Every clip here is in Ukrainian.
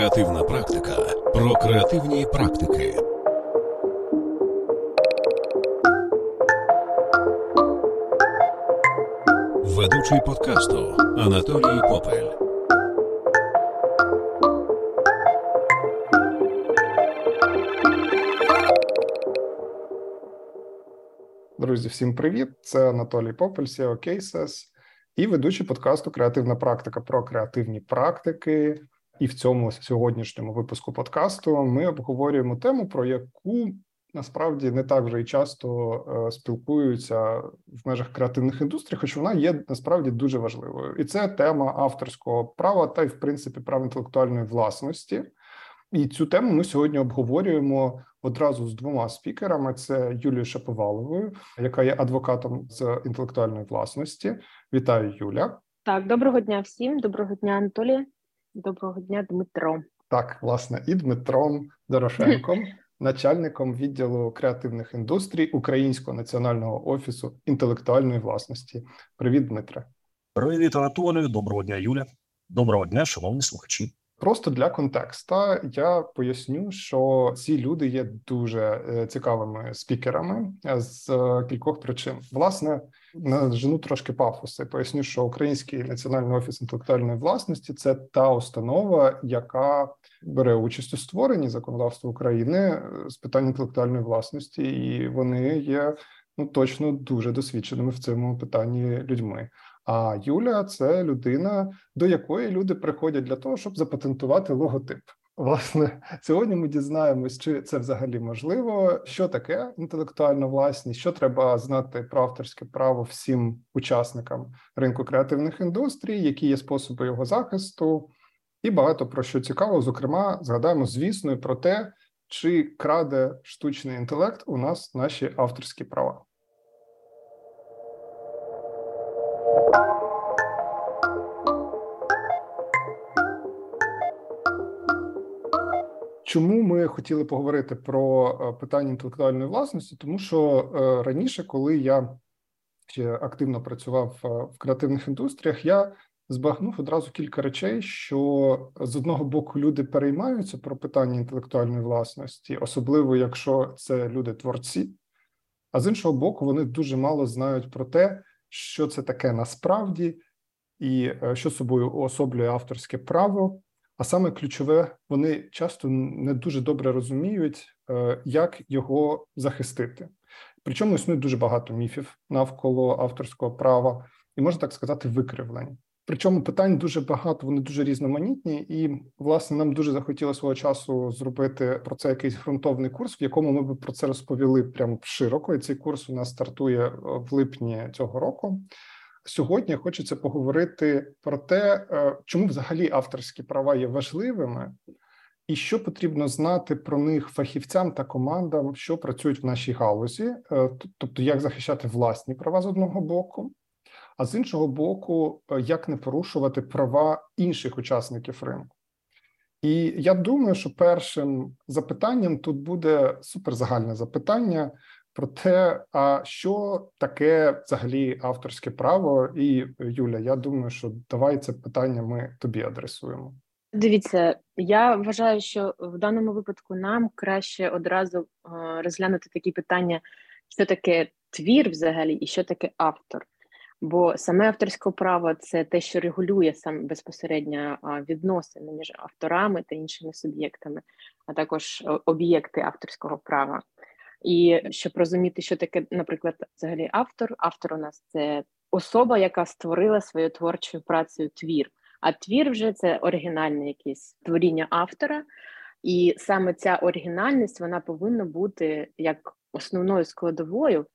Креативна практика про креативні практики. Ведучий подкасту Анатолій Попель. Друзі, всім привіт! Це Анатолій Попель, SEO Cases і ведучий подкасту Креативна практика про креативні практики. І в цьому сьогоднішньому випуску подкасту ми обговорюємо тему, про яку насправді не так вже і часто е, спілкуються в межах креативних індустрій, хоч вона є насправді дуже важливою, і це тема авторського права та й в принципі прав інтелектуальної власності. І цю тему ми сьогодні обговорюємо одразу з двома спікерами: це Юлією Шаповаловою, яка є адвокатом з інтелектуальної власності. Вітаю, Юля. Так, доброго дня всім. Доброго дня, Анатолій. Доброго дня, Дмитро. Так, власне, і Дмитром Дорошенком, начальником відділу креативних індустрій Українського національного офісу інтелектуальної власності. Привіт, Дмитре. Привіт, Анатолію. Доброго дня, Юля. Доброго дня, шановні слухачі. Просто для контекста я поясню, що ці люди є дуже е, цікавими спікерами з е, кількох причин. Власне, нажену трошки пафоси. Поясню, що Український національний офіс інтелектуальної власності це та установа, яка бере участь у створенні законодавства України е, з питань інтелектуальної власності, і вони є ну точно дуже досвідченими в цьому питанні людьми. А Юля це людина, до якої люди приходять для того, щоб запатентувати логотип. Власне, сьогодні ми дізнаємось, чи це взагалі можливо, що таке інтелектуальна власність, що треба знати про авторське право всім учасникам ринку креативних індустрій, які є способи його захисту, і багато про що цікаво. Зокрема, згадаємо, звісно, про те, чи краде штучний інтелект у нас наші авторські права. Чому ми хотіли поговорити про е, питання інтелектуальної власності? Тому що е, раніше, коли я ще активно працював е, в креативних індустріях, я збагнув одразу кілька речей, що з одного боку люди переймаються про питання інтелектуальної власності, особливо якщо це люди творці, а з іншого боку, вони дуже мало знають про те, що це таке насправді, і що собою уособлює авторське право. А саме ключове, вони часто не дуже добре розуміють, е, як його захистити. Причому існує дуже багато міфів навколо авторського права, і можна так сказати, викривлень. Причому питань дуже багато, вони дуже різноманітні, і власне нам дуже захотілося свого часу зробити про це якийсь ґрунтовний курс, в якому ми б про це розповіли прямо широко. І цей курс у нас стартує е, в липні цього року. Сьогодні хочеться поговорити про те, е, чому взагалі авторські права є важливими, і що потрібно знати про них фахівцям та командам, що працюють в нашій галузі, е, тобто як захищати власні права з одного боку, а з іншого боку, е, як не порушувати права інших учасників ринку. І я думаю, що першим запитанням тут буде суперзагальне запитання про те, а що таке взагалі авторське право, і Юля, я думаю, що давай це питання ми тобі адресуємо. Дивіться, я вважаю, що в даному випадку нам краще одразу розглянути такі питання, що таке твір взагалі, і що таке автор. Бо саме авторське право це те, що регулює сам безпосередньо відносини між авторами та іншими суб'єктами, а також об'єкти авторського права. І щоб розуміти, що таке, наприклад, взагалі автор. Автор у нас це особа, яка створила своєю творчою працею твір. А твір вже це оригінальне якесь творіння автора, і саме ця оригінальність вона повинна бути як основною складовою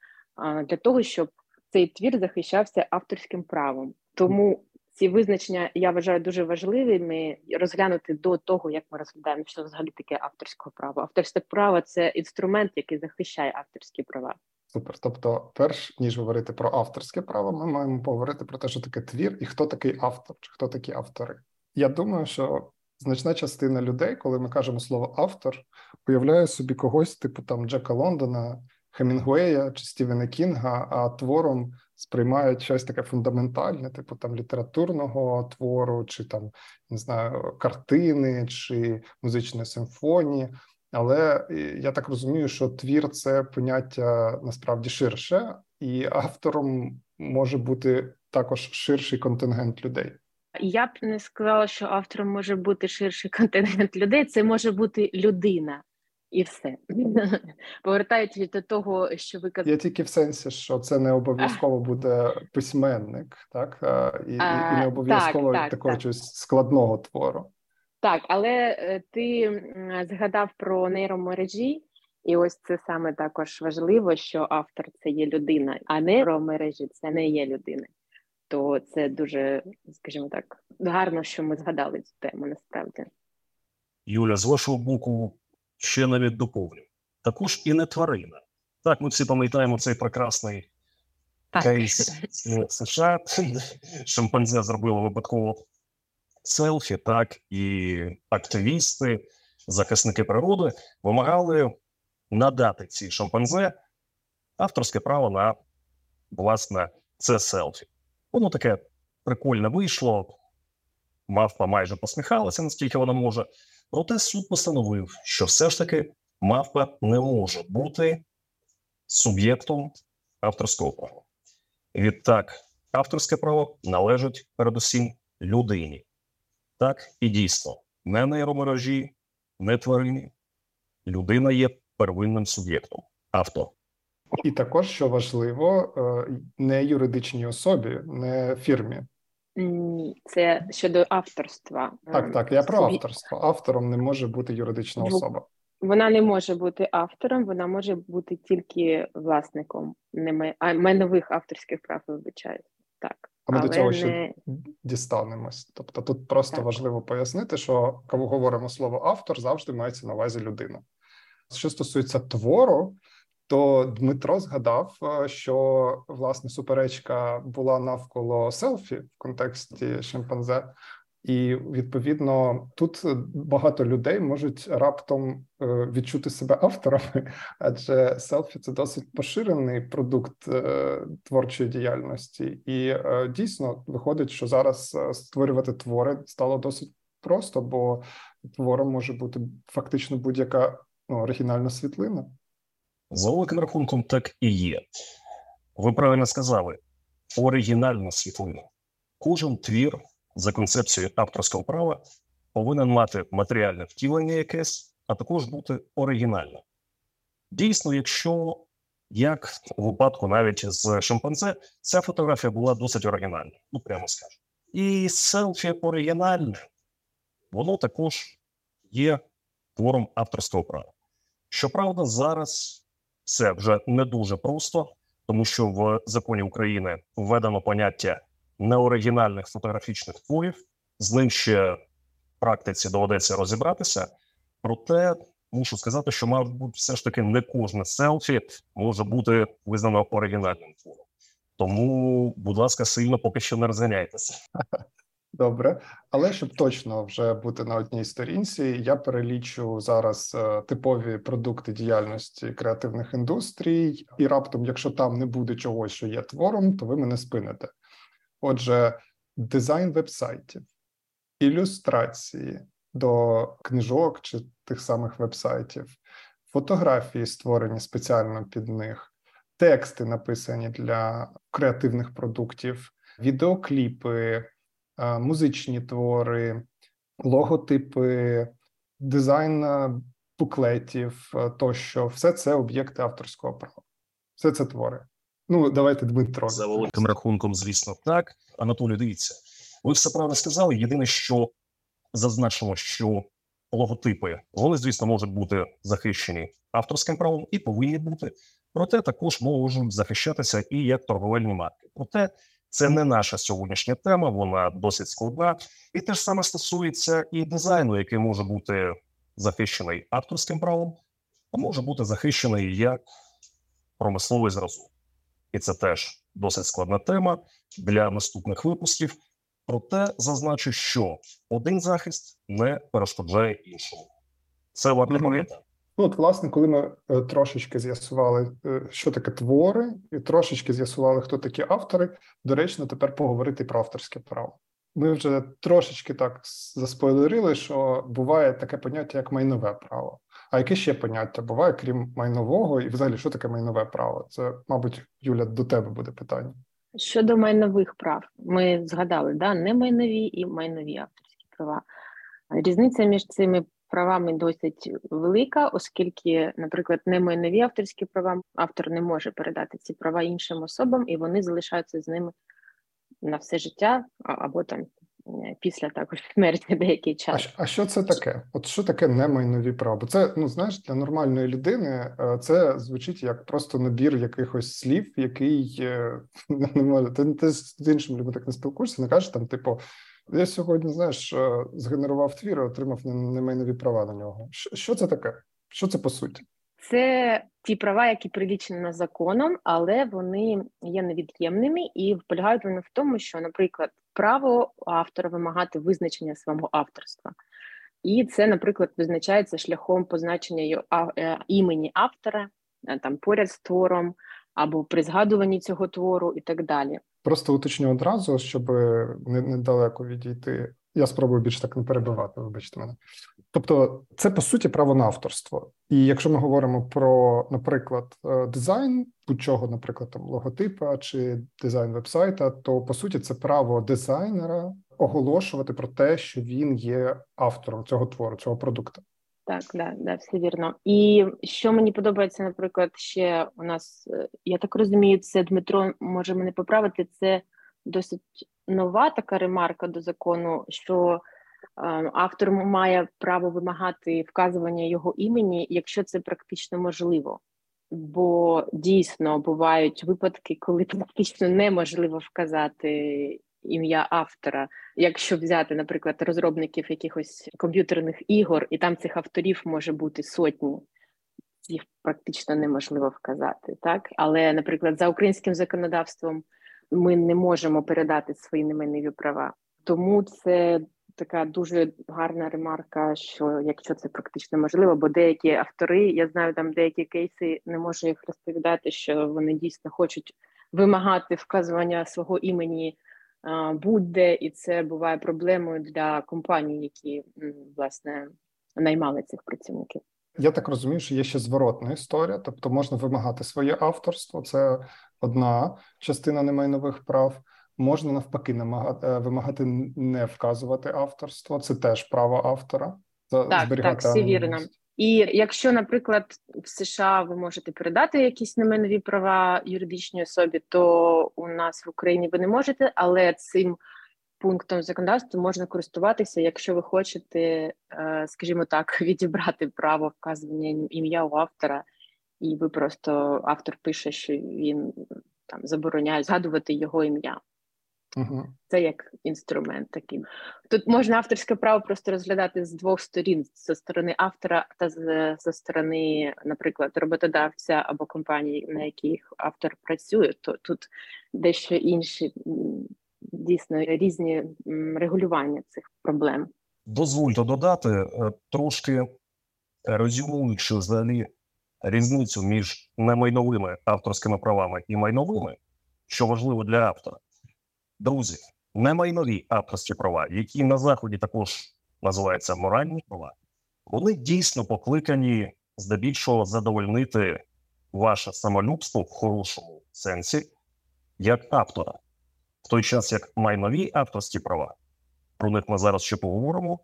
для того, щоб цей твір захищався авторським правом. Тому ці визначення я вважаю дуже важливими розглянути до того, як ми розглядаємо, що взагалі таке авторське право. Авторське право це інструмент, який захищає авторські права. Супер. Тобто, перш ніж говорити про авторське право, ми маємо поговорити про те, що таке твір, і хто такий автор, чи хто такі автори. Я думаю, що значна частина людей, коли ми кажемо слово автор, уявляє собі когось, типу там Джека Лондона, Хемінгуея чи Стівена Кінга, а твором сприймають щось таке фундаментальне, типу там літературного твору, чи там не знаю, картини, чи музичної симфонії. Але я так розумію, що твір це поняття насправді ширше, і автором може бути також ширший контингент людей. Я б не сказала, що автором може бути ширший контингент людей. Це може бути людина і все. Повертаючись до того, що ви казали. Я тільки в сенсі, що це не обов'язково буде письменник, так і, і не обов'язково так, такого так. чогось складного твору. Так, але е, ти згадав про нейромережі, і ось це саме також важливо, що автор це є людина, а нейромережі це не є людина. То це дуже, скажімо так, гарно, що ми згадали цю тему насправді. Юля, з вашого боку, ще навіть доповню. Також і не тварина. Так, ми всі пам'ятаємо цей прекрасний так. кейс США. Шимпанзе зробило випадково селфі, так і активісти, захисники природи вимагали надати цій шимпанзе авторське право на власне це селфі. Воно таке прикольне вийшло. Мавпа майже посміхалася, наскільки вона може. Проте суд постановив, що все ж таки мавпа не може бути суб'єктом авторського права. Відтак, авторське право належить передусім людині. Так і дійсно, не нейромережі, не тварині. Людина є первинним суб'єктом авто. І також, що важливо, е, не юридичній особі, не фірмі. Ні, це щодо авторства. Так, так, я про авторство. Автором не може бути юридична особа. Вона не може бути автором, вона може бути тільки власником не майнових авторських прав, вибачаю. Так. А ми Але до цього не... ще дістанемось. Тобто, тут просто так. важливо пояснити, що коли говоримо слово автор, завжди мається на увазі людина. Що стосується твору, то Дмитро згадав, е, що власне суперечка була навколо селфі в контексті шимпанзе, і відповідно тут багато людей можуть раптом е, відчути себе авторами, адже селфі це досить поширений продукт е, творчої діяльності, і дійсно виходить, що зараз створювати твори стало досить просто, бо твором може бути фактично будь-яка ну, оригінальна світлина. За великим рахунком, так і є. Ви правильно сказали: оригінальна світлина. Кожен твір за концепцією авторського права повинен мати матеріальне втілення якесь, а також бути оригінальним. Дійсно, якщо як у випадку навіть з шимпанзе, ця фотографія була досить оригінальна, ну прямо скажу. І селфі оригінальне, воно також є твором авторського права. Щоправда, зараз це вже не дуже просто, тому що в законі України введено поняття неоригінальних фотографічних творів. З ним ще в практиці доведеться розібратися. Проте мушу сказати, що, мабуть, все ж таки не кожне селфі може бути визнано оригінальним твором. Тому, будь ласка, сильно поки що не розганяйтеся. Добре, але щоб точно вже бути на одній сторінці, я перелічу зараз е, типові продукти діяльності креативних індустрій, і раптом, якщо там не буде чогось, що є твором, то ви мене спините. Отже, дизайн вебсайтів, ілюстрації до книжок чи тих самих вебсайтів, фотографії, створені спеціально під них, тексти написані для креативних продуктів, відеокліпи музичні твори, логотипи, дизайн буклетів тощо, все це об'єкти авторського права, все це твори. Ну, давайте Дмитро. За великим рахунком, звісно, так. Анатолій, дивіться, ви все правильно сказали. Єдине, що зазначимо, що логотипи вони, звісно, можуть бути захищені авторським правом і повинні бути, проте також можуть захищатися і як торговельні марки. Проте це не наша сьогоднішня тема, вона досить складна, і те ж саме стосується і дизайну, який може бути захищений авторським правом, а може бути захищений як промисловий зразок. І це теж досить складна тема для наступних випусків. Проте зазначу, що один захист не перешкоджає іншому. Це варто пам'ятати. Ну, от, власне, коли ми е, трошечки з'ясували, е, що таке твори, і трошечки з'ясували, хто такі автори, доречно тепер поговорити про авторське право. Ми вже трошечки так заспойлерили, що буває таке поняття, як майнове право. А яке ще поняття буває, крім майнового, і взагалі, що таке майнове право? Це, мабуть, Юля, до тебе буде питання. Щодо майнових прав, ми згадали да, не майнові і майнові авторські права. Різниця між цими правами досить велика, оскільки, наприклад, не майнові авторські права автор не може передати ці права іншим особам, і вони залишаються з ними на все життя або там е, після також смерті деякий час. А, а що це таке? От що таке немайнові права? Бо це ну знаєш для нормальної людини е, це звучить як просто набір якихось слів, який е, не може. Ти, ти з іншим людьми так не спілкуєшся, не кажеш там, типу. Я сьогодні, знаєш, згенерував твір, і отримав немайнові права на нього. Що це таке? Що це по суті? Це ті права, які прилічені законом, але вони є невід'ємними і полягають вони в тому, що, наприклад, право автора вимагати визначення свого авторства. І це, наприклад, визначається шляхом позначення е, імені автора, е, там поряд з твором або при згадуванні цього твору, і так далі. Просто уточню одразу, щоб недалеко відійти. Я спробую більше так не перебивати, вибачте мене. Тобто, це по суті право на авторство. І якщо ми говоримо про, наприклад, е, дизайн будь-чого, наприклад, там логотипа чи дизайн вебсайта, то по суті це право дизайнера оголошувати про те, що він є автором цього твору, цього продукту. Так, да, да, все вірно. І що мені подобається, наприклад, ще у нас, е, я так розумію, це Дмитро може мене поправити. Це досить нова така ремарка до закону, що е, автор має право вимагати вказування його імені, якщо це практично можливо. Бо дійсно бувають випадки, коли практично неможливо вказати ім'я автора. Якщо взяти, наприклад, розробників якихось комп'ютерних ігор, і там цих авторів може бути сотні, їх практично неможливо вказати, так але, наприклад, за українським законодавством ми не можемо передати свої немениві права, тому це. Така дуже гарна ремарка, що якщо це практично можливо, бо деякі автори, я знаю, там деякі кейси не можу їх розповідати, що вони дійсно хочуть вимагати вказування свого імені будь-де, і це буває проблемою для компаній, які власне наймали цих працівників. Я так розумію, що є ще зворотна історія, тобто можна вимагати своє авторство. Це одна частина немайнових прав. Можна навпаки намагати е, вимагати не вказувати авторство. Це теж право автора. Так, так, все вірно. І якщо, наприклад, в США ви можете передати якісь неменові права юридичній особі, то у нас в Україні ви не можете, але цим пунктом законодавства можна користуватися, якщо ви хочете, е, скажімо так, відібрати право вказування ім'я у автора, і ви просто автор пише, що він там забороняє згадувати його ім'я. Угу. Це як інструмент такий. Тут можна авторське право просто розглядати з двох сторін: зі сторони автора та зі сторони, наприклад, роботодавця або компанії, на яких автор працює. То тут дещо інші дійсно різні регулювання цих проблем. Дозвольте додати е, трошки резюмуючи взагалі різницю між немайновими авторськими правами і майновими, що важливо для автора. Друзі, немайнові авторські права, які на заході також називаються моральні права, вони дійсно покликані здебільшого задовольнити ваше самолюбство в хорошому сенсі як автора, в той час як майнові авторські права, про них ми зараз ще поговоримо,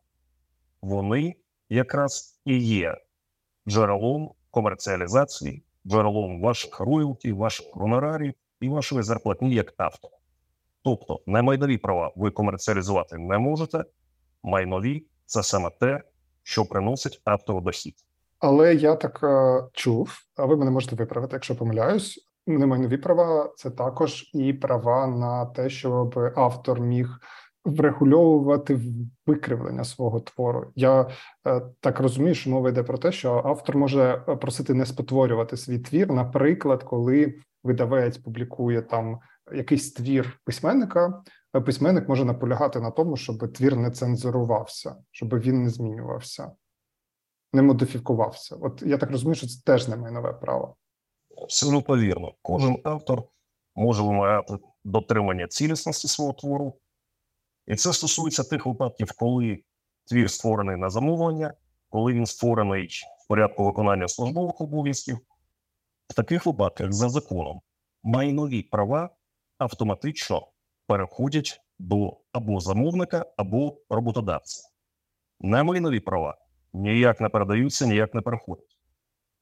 вони якраз і є джерелом комерціалізації, джерелом ваших роялті, ваших гонорарів і вашої зарплатні як автора. Тобто немайнові права ви комерціалізувати не можете, майнові це саме те, що приносить автору дохід. Але я так е, чув, а ви мене можете виправити, якщо помиляюсь. Немайнові права це також і права на те, щоб автор міг врегульовувати викривлення свого твору. Я е, так розумію, що мова йде про те, що автор може просити не спотворювати свій твір, наприклад, коли видавець публікує там якийсь твір письменника, письменник може наполягати на тому, щоб твір не цензурувався, щоб він не змінювався. не модифікувався. От я так розумію, що це теж не майнове право. Абсолютно вірно. Кожен автор може вимагати дотримання цілісності свого твору, і це стосується тих випадків, коли твір створений на замовлення, коли він створений в порядку виконання службових обов'язків. В таких випадках за законом майнові права автоматично переходять до або замовника, або роботодавця. Немайнові права ніяк не передаються, ніяк не переходять.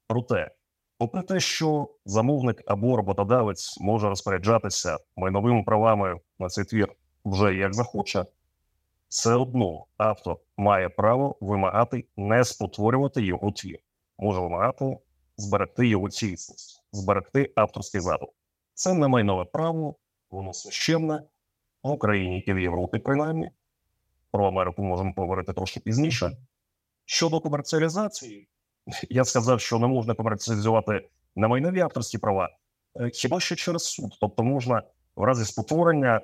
Проте, попри те, що замовник або роботодавець може розпоряджатися майновими правами на цей твір вже як захоче, все одно автор має право вимагати не спотворювати його твір, може вимагати зберегти його цілісність, зберегти авторський задум. Це не майнове право, воно священне в Україні і в Європі, принаймні. Про Америку можемо поговорити трошки пізніше. Щодо комерціалізації, я сказав, що не можна комерціалізувати на майнові авторські права, е, хіба що через суд. Тобто можна в разі спотворення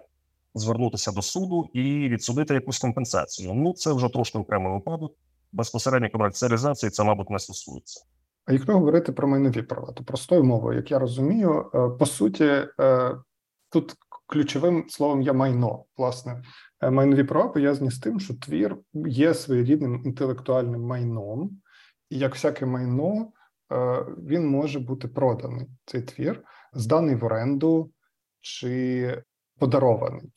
звернутися до суду і відсудити якусь компенсацію. Ну це вже трошки окремий випадок. Безпосередньо комерціалізації це, мабуть, не стосується. А якщо говорити про майнові права, то простою мовою, як я розумію, е, по суті, е, тут ключовим словом є майно. Власне, е, майнові права пов'язані з тим, що твір є своєрідним інтелектуальним майном, і як всяке майно, він може бути проданий цей твір, зданий в оренду чи подарований.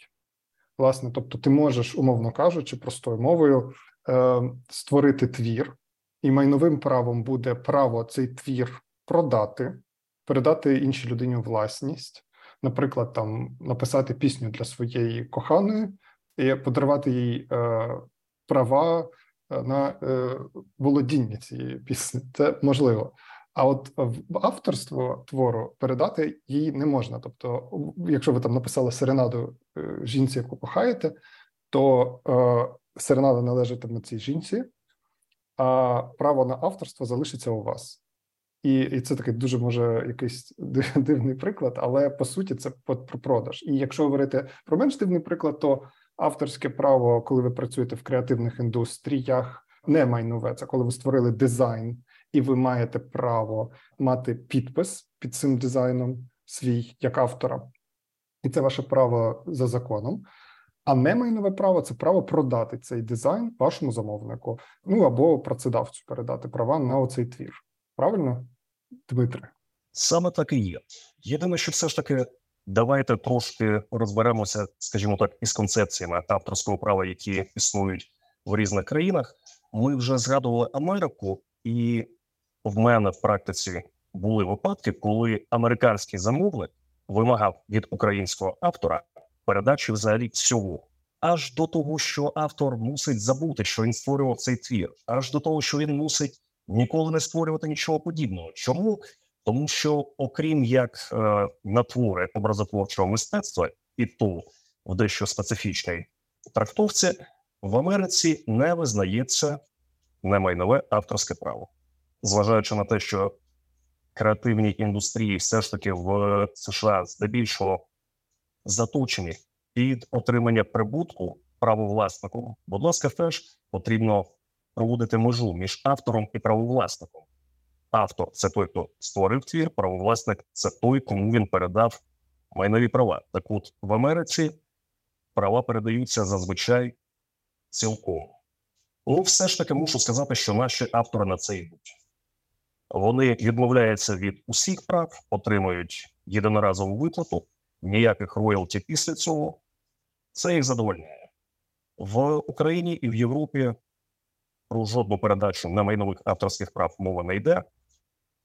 Власне, тобто, ти можеш, умовно кажучи, простою мовою створити твір і майновим правом буде право цей твір продати, передати іншій людині власність, наприклад, там написати пісню для своєї коханої і подарувати їй е, права е, на е, володіння цієї пісні. Це можливо. А от в авторство твору передати їй не можна. Тобто, якщо ви там написали серенаду е, жінці, яку кохаєте, то е, серенада належатиме цій жінці, а право на авторство залишиться у вас. І і це такий дуже може якийсь дивний приклад, але по суті це про продаж. І якщо говорити про менш дивний приклад, то авторське право, коли ви працюєте в креативних індустріях, не майнове. Це коли ви створили дизайн, і ви маєте право мати підпис під цим дизайном свій як автора, і це ваше право за законом. А не майнове право це право продати цей дизайн вашому замовнику, ну або працедавцю передати права на оцей твір. Правильно, Дмитре? Саме так і є. Єдине, що все ж таки, давайте трошки розберемося, скажімо так, із концепціями авторського права, які існують в різних країнах. Ми вже згадували Америку, і в мене в практиці були випадки, коли американський замовник вимагав від українського автора передачі взагалі всього, аж до того, що автор мусить забути, що він створював цей твір, аж до того, що він мусить ніколи не створювати нічого подібного. Чому? Тому що, окрім як е, натвори образотворчого мистецтва, і то в дещо специфічній трактовці, в Америці не визнається немайнове авторське право, зважаючи на те, що креативні індустрії все ж таки в США здебільшого заточені під отримання прибутку право правовласником, будь ласка, теж потрібно проводити межу між автором і правовласником. Автор це той, хто створив твір, правовласник це той, кому він передав майнові права. Так от в Америці права передаються зазвичай цілком. Ну, все ж таки мушу сказати, що наші автори на це йдуть. Вони відмовляються від усіх прав, отримують єдиноразову виплату ніяких роялті після цього. Це їх задовольняє в Україні і в Європі. Про жодну передачу на майнових авторських прав мова не йде.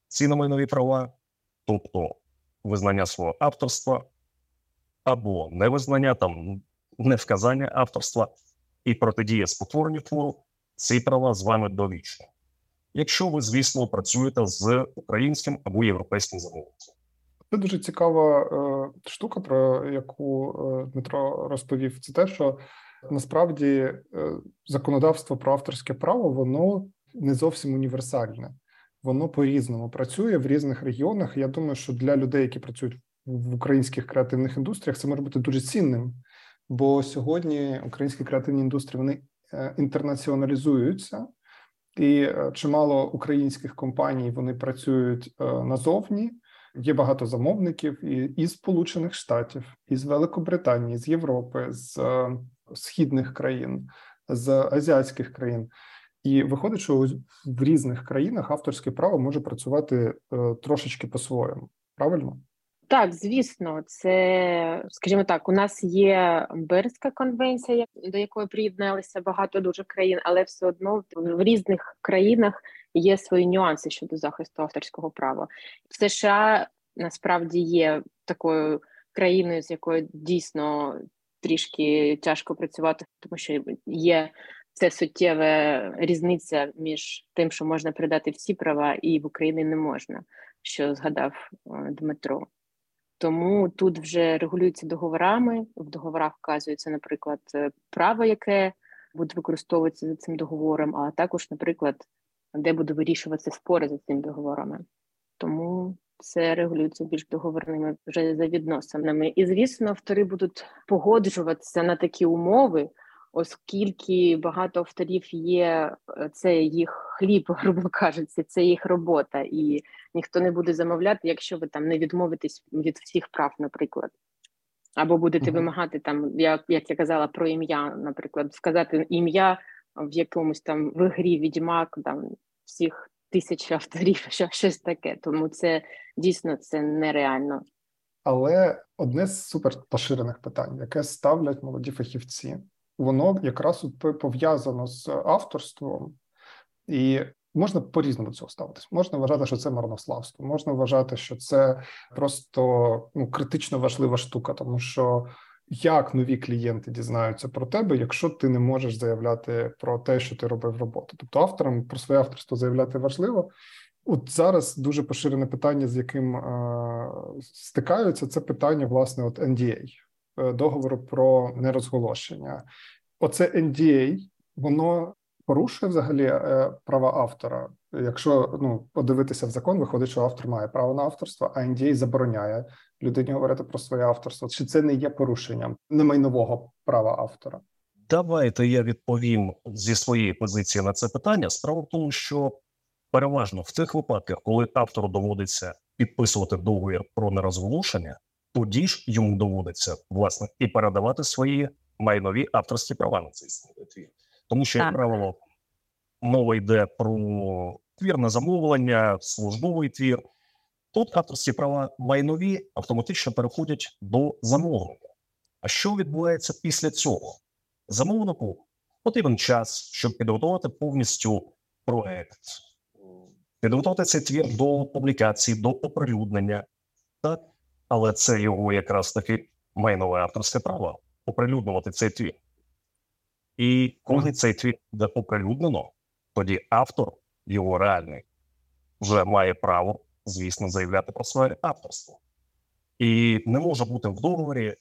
Ці на майнові права, тобто визнання свого авторства або невизнання, там невказання авторства і протидія спотворенню твору, ці права з вами довічні. Якщо ви, звісно, працюєте з українським або європейським замовником. Це дуже цікава е, штука, про яку е, Дмитро розповів. Це те, що насправді е, законодавство про авторське право воно не зовсім універсальне, воно по різному працює в різних регіонах. Я думаю, що для людей, які працюють в українських креативних індустріях, це може бути дуже цінним, бо сьогодні українські креативні індустрії вони інтернаціоналізуються. і е, чимало українських компаній вони працюють е, назовні. Є багато замовників і із Сполучених Штатів, із Великобританії, з Європи, з е, східних країн, з азіатських країн. І виходить, що в різних країнах авторське право може працювати трошечки по-своєму. Правильно? Так, звісно, це скажімо так, у нас є Бернська конвенція, до якої приєдналися багато дуже країн, але все одно в різних країнах є свої нюанси щодо захисту авторського права. В США насправді є такою країною, з якою дійсно трішки тяжко працювати, тому що є це суттєва різниця між тим, що можна передати всі права, і в Україні не можна, що згадав е, Дмитро. Тому тут вже регулюються договорами. В договорах вказується, наприклад, е, право, яке буде використовуватися за цим договором, а також, наприклад, де буде вирішуватися спори за цими договорами. Тому це регулюється більш договорними вже за відносинами. І звісно, автори будуть погоджуватися на такі умови оскільки багато авторів є, е, це їх хліб, грубо кажучи, це їх робота, і ніхто не буде замовляти, якщо ви там не відмовитесь від всіх прав, наприклад. Або будете uh-huh. вимагати там, як як я казала про ім'я, наприклад, сказати ім'я в якомусь там в грі відьмак, там всіх тисяч авторів, що щось таке. Тому це дійсно це нереально. Але одне з супер поширених питань, яке ставлять молоді фахівці, воно якраз пов'язано з авторством, і можна по-різному до цього ставитись. Можна вважати, що це марнославство, можна вважати, що це просто ну, критично важлива штука, тому що. Як нові клієнти дізнаються про тебе, якщо ти не можеш заявляти про те, що ти робив роботу? Тобто авторам про своє авторство заявляти важливо. От зараз дуже поширене питання, з яким е, стикаються, це питання власне от NDA. Е, договору про нерозголошення. Оце NDA, воно порушує взагалі е, права автора. Якщо ну подивитися в закон, виходить, що автор має право на авторство, а NDA забороняє людині говорити про своє авторство. Чи це не є порушенням немайнового права автора? Давайте я відповім зі своєї позиції на це питання. Справа в тому, що переважно в тих випадках, коли автору доводиться підписувати договір про нерозголошення, тоді ж йому доводиться власне і передавати свої майнові авторські права на цей твір. Тому що, як правило, мова йде про твір на замовлення, службовий твір. Тут авторські права майнові автоматично переходять до замовника. А що відбувається після цього? Замовнику потрібен час, щоб підготувати повністю проект, підготувати цей твір до публікації, до оприлюднення. Так? але це його якраз таки майнове авторське право оприлюднювати цей твір. І коли цей твір буде оприлюднено, тоді автор, його реальний, вже має право, звісно, заявляти про своє авторство. І не може бути в договорі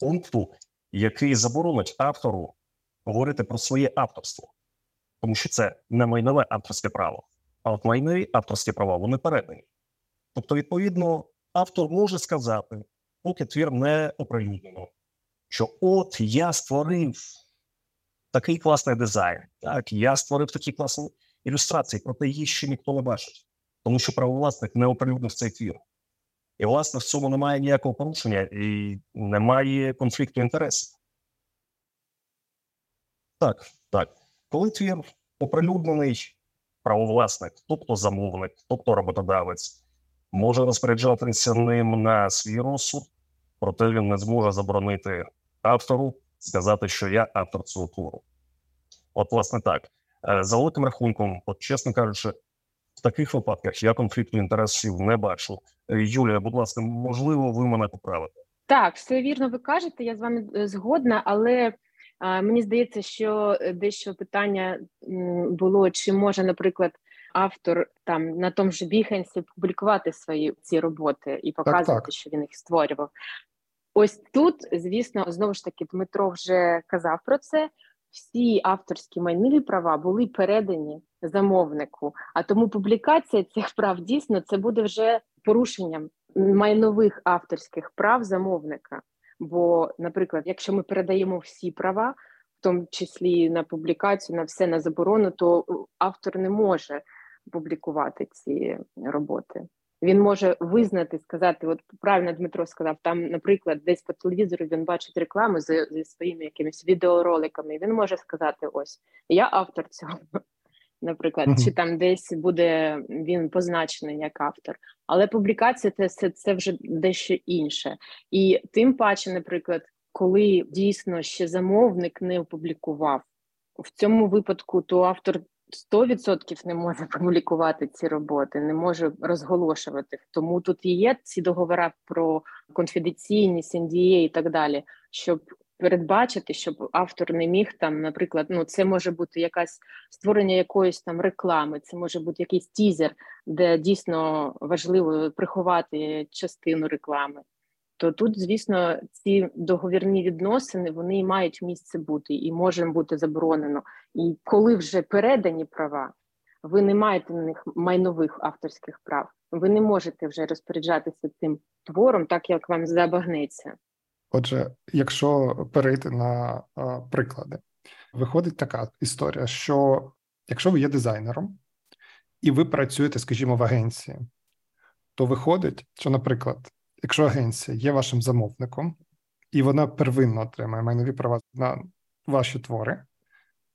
пункту, який заборонить автору говорити про своє авторство, тому що це не майнове авторське право, а от майнові авторські права вони передані. Тобто, відповідно, автор може сказати, поки твір не оприлюднено, що от я створив такий класний дизайн, так, я створив такі класні ілюстрації, проте її ще ніхто не бачить, тому що правовласник не оприлюднив цей твір. І, власне, в цьому немає ніякого порушення і немає конфлікту інтересів. Так, так. Коли твір оприлюднений правовласник, тобто замовник, тобто роботодавець, може розпоряджатися ним на свій розсуд, проте він не зможе заборонити автору сказати, що я автор цього твору. От, власне, так. Е, за великим рахунком, от чесно кажучи, в таких випадках я конфлікту інтересів не бачу. Е, Юлія, будь ласка, можливо, ви мене поправите? Так, все вірно, ви кажете. Я з вами е, згодна, але а, мені здається, що дещо питання було: чи може, наприклад, автор там на тому ж Behance публікувати свої ці роботи і показувати, так, так. що він їх створював. Ось тут, звісно, знову ж таки, Дмитро вже казав про це. Всі авторські майнові права були передані замовнику, а тому публікація цих прав дійсно це буде вже порушенням майнових авторських прав замовника. Бо, наприклад, якщо ми передаємо всі права, в тому числі на публікацію, на все на заборону, то автор не може публікувати ці роботи. Він може визнати, сказати, от правильно Дмитро сказав, там, наприклад, десь по телевізору він бачить рекламу зі, зі своїми якимись відеороликами. Він може сказати: ось я автор цього, наприклад, mm-hmm. чи там десь буде він позначений як автор. Але публікація це, це, це вже дещо інше. І тим паче, наприклад, коли дійсно ще замовник не опублікував в цьому випадку, то автор 100% не може публікувати ці роботи, не може розголошувати. Тому тут і є ці договори про конфіденційність, NDA і так далі, щоб передбачити, щоб автор не міг там, наприклад, ну це може бути якась створення якоїсь там реклами, це може бути якийсь тізер, де дійсно важливо приховати частину реклами то тут, звісно, ці договірні відносини вони мають місце бути і може бути заборонено. І коли вже передані права, ви не маєте на них майнових авторських прав. Ви не можете вже розпоряджатися цим твором, так як вам забагнеться. Отже, якщо перейти на а, приклади, виходить така історія, що якщо ви є дизайнером і ви працюєте, скажімо, в агенції, то виходить, що, наприклад, якщо агенція є вашим замовником, і вона первинно отримає майнові права на ваші твори,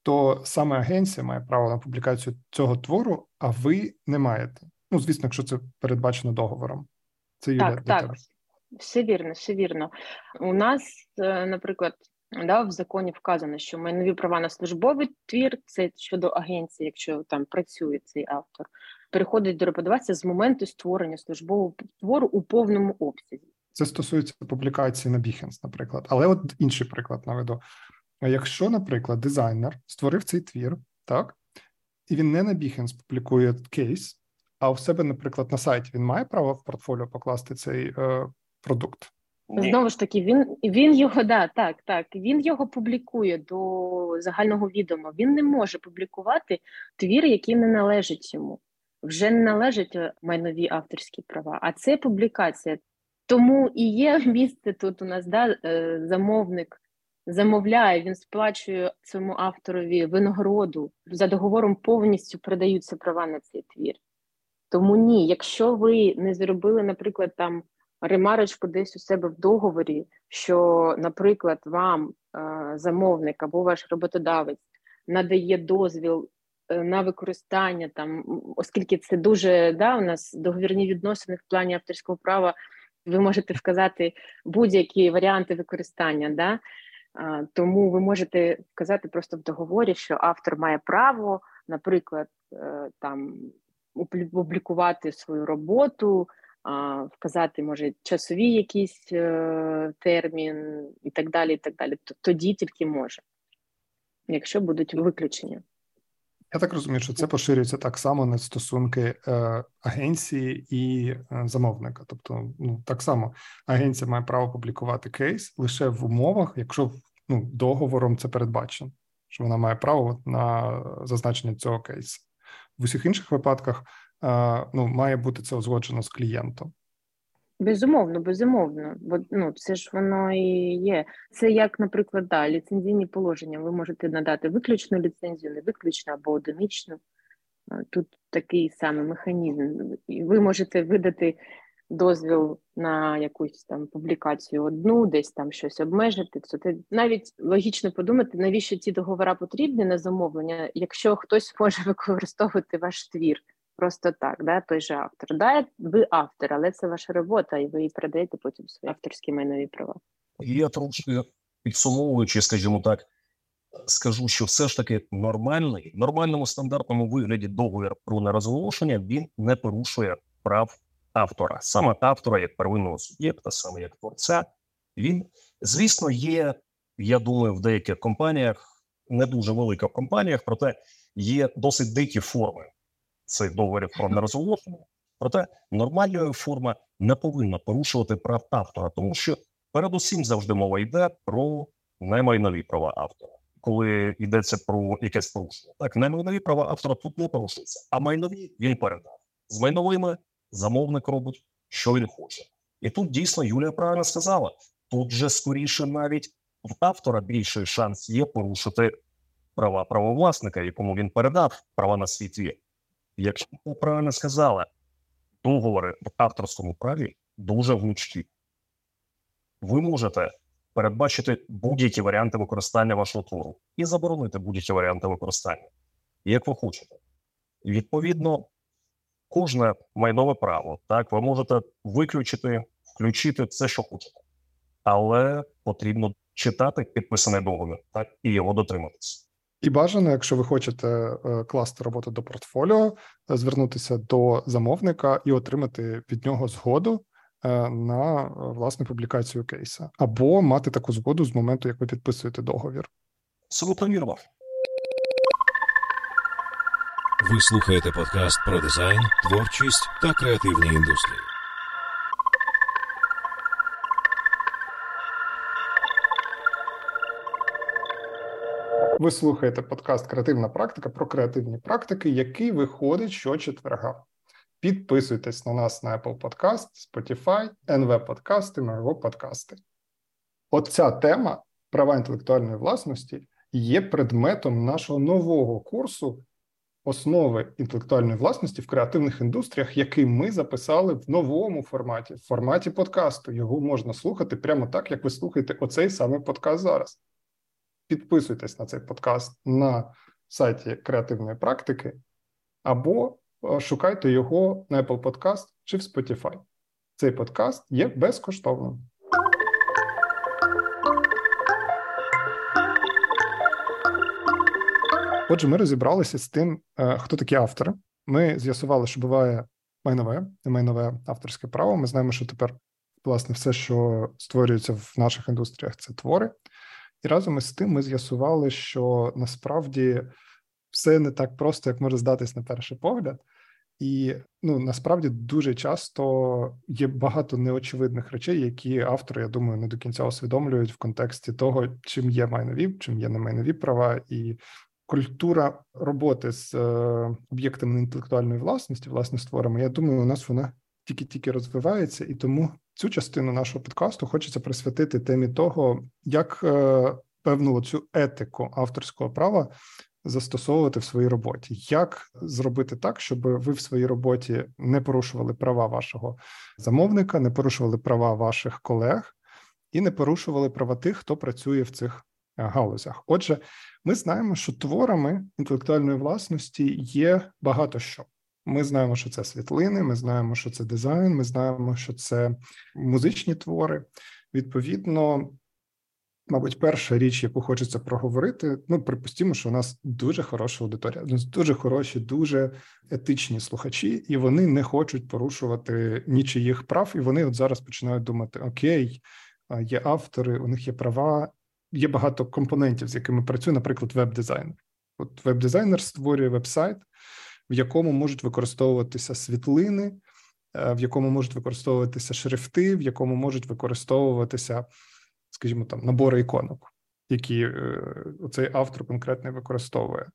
то саме агенція має право на публікацію цього твору, а ви не маєте. Ну, звісно, якщо це передбачено договором. Це Юля, так, так. Тебе. Все вірно, все вірно. У нас, е, наприклад, да, в законі вказано, що майнові права на службовий твір це щодо агенції, якщо там працює цей автор переходить до роботодавця з моменту створення службового твору у повному обсязі. Це стосується публікації на Behance, наприклад. Але от інший приклад наведу. Якщо, наприклад, дизайнер створив цей твір, так, і він не на Behance публікує кейс, а у себе, наприклад, на сайті він має право в портфоліо покласти цей е, продукт. Ні. Знову ж таки, він він його да, так, так. Він його публікує до загального відома. Він не може публікувати твір, який не належить йому вже не належать е, майнові авторські права, а це публікація. Тому і є місце тут у нас да, е, замовник замовляє, він сплачує цьому авторові винагороду. За договором повністю продаються права на цей твір. Тому ні, якщо ви не зробили, наприклад, там ремарочку десь у себе в договорі, що, наприклад, вам е, замовник або ваш роботодавець надає дозвіл на використання там, оскільки це дуже да, у нас договірні відносини в плані авторського права, ви можете вказати будь-які варіанти використання. Да? Тому ви можете вказати просто в договорі, що автор має право, наприклад, е, там опублікувати свою роботу. Вказати може часові якийсь е, термін і так далі. і так далі. Тоді тільки може, якщо будуть виключення. Я так розумію, що це поширюється так само на стосунки е, агенції і е, замовника. Тобто, ну так само агенція має право публікувати кейс лише в умовах, якщо ну, договором це передбачено, що вона має право на зазначення цього кейсу. В усіх інших випадках е, ну, має бути це узгоджено з клієнтом. Безумовно, безумовно, бо ну це ж воно і є. Це як, наприклад, да, ліцензійні положення. Ви можете надати виключну ліцензію, не виключну або одиничну. Тут такий самий механізм. Ви можете видати дозвіл на якусь там публікацію одну, десь там щось обмежити. Це навіть логічно подумати, навіщо ці договори потрібні на замовлення, якщо хтось може використовувати ваш твір просто так, да, той же автор. Да, ви автор, але це ваша робота, і ви її передаєте потім свої авторські майнові права. Я трошки підсумовуючи, скажімо так, скажу, що все ж таки нормальний, нормальному стандартному вигляді договір про нерозголошення він не порушує прав автора, саме автора як первинного суб'єкта, саме як творця. Він, звісно, є. Я думаю, в деяких компаніях, не дуже великих компаніях, проте є досить дикі форми цих договорів про нерозголошення. Проте нормальна форма не повинна порушувати прав автора, тому що передусім завжди мова йде про немайнові права автора, коли йдеться про якесь порушення. Так, немайнові права автора тут не порушуються, а майнові він передав. З майновими замовник робить, що він хоче. І тут дійсно Юлія правильно сказала: тут же скоріше навіть в автора більший шанс є порушити права правовласника, якому він передав права на свій твір. Якщо ви правильно сказали, договори в авторському праві дуже гнучкі. Ви можете передбачити будь-які варіанти використання вашого твору і заборонити будь-які варіанти використання, як ви хочете. Відповідно, кожне майнове право, так, ви можете виключити, включити все, що хочете, але потрібно читати підписаний договір, так, і його дотриматися. І бажано, якщо ви хочете е, класти роботу до портфоліо, е, звернутися до замовника і отримати від нього згоду е, на власне публікацію кейса, або мати таку згоду з моменту, як ви підписуєте договір. Абсолютно вірно. Ви слухаєте подкаст про дизайн, творчість та креативні індустрії. Ви слухаєте подкаст Креативна практика про креативні практики, який виходить щочетверга. Підписуйтесь на нас на Apple Podcast, Spotify, NV Подкасти, Mervo Подкасти. Оця тема права інтелектуальної власності є предметом нашого нового курсу основи інтелектуальної власності в креативних індустріях, який ми записали в новому форматі, в форматі подкасту. Його можна слухати прямо так, як ви слухаєте оцей самий подкаст зараз. Підписуйтесь на цей подкаст на сайті креативної практики, або е, шукайте його на Apple Podcast чи в Spotify. Цей подкаст є безкоштовним. Отже, ми розібралися з тим, е, хто такі автори. Ми з'ясували, що буває майнове і майнове авторське право. Ми знаємо, що тепер, власне, все, що створюється в наших індустріях, це твори. І разом із тим ми з'ясували, що насправді все не так просто, як може здатись на перший погляд. І ну насправді дуже часто є багато неочевидних речей, які автори, я думаю, не до кінця усвідомлюють в контексті того, чим є майнові, чим є не майнові права, і культура роботи з е, об'єктами інтелектуальної власності, власне, створами. Я думаю, у нас вона тільки-тільки розвивається, і тому цю частину нашого подкасту хочеться присвятити темі того, як е, певну цю етику авторського права застосовувати в своїй роботі, як зробити так, щоб ви в своїй роботі не порушували права вашого замовника, не порушували права ваших колег і не порушували права тих, хто працює в цих е, галузях. Отже, ми знаємо, що творами інтелектуальної власності є багато що. Ми знаємо, що це світлини, ми знаємо, що це дизайн, ми знаємо, що це музичні твори. Відповідно, мабуть, перша річ, яку хочеться проговорити, ну припустімо, що у нас дуже хороша аудиторія, у нас дуже хороші, дуже етичні слухачі, і вони не хочуть порушувати нічиїх прав. І вони от зараз починають думати: Окей, є автори, у них є права, є багато компонентів, з якими працює, наприклад, веб-дизайнер. От веб-дизайнер створює веб-сайт, в якому можуть використовуватися світлини, е, в якому можуть використовуватися шрифти, в якому можуть використовуватися, скажімо, там набори іконок, які е, цей автор конкретно використовує.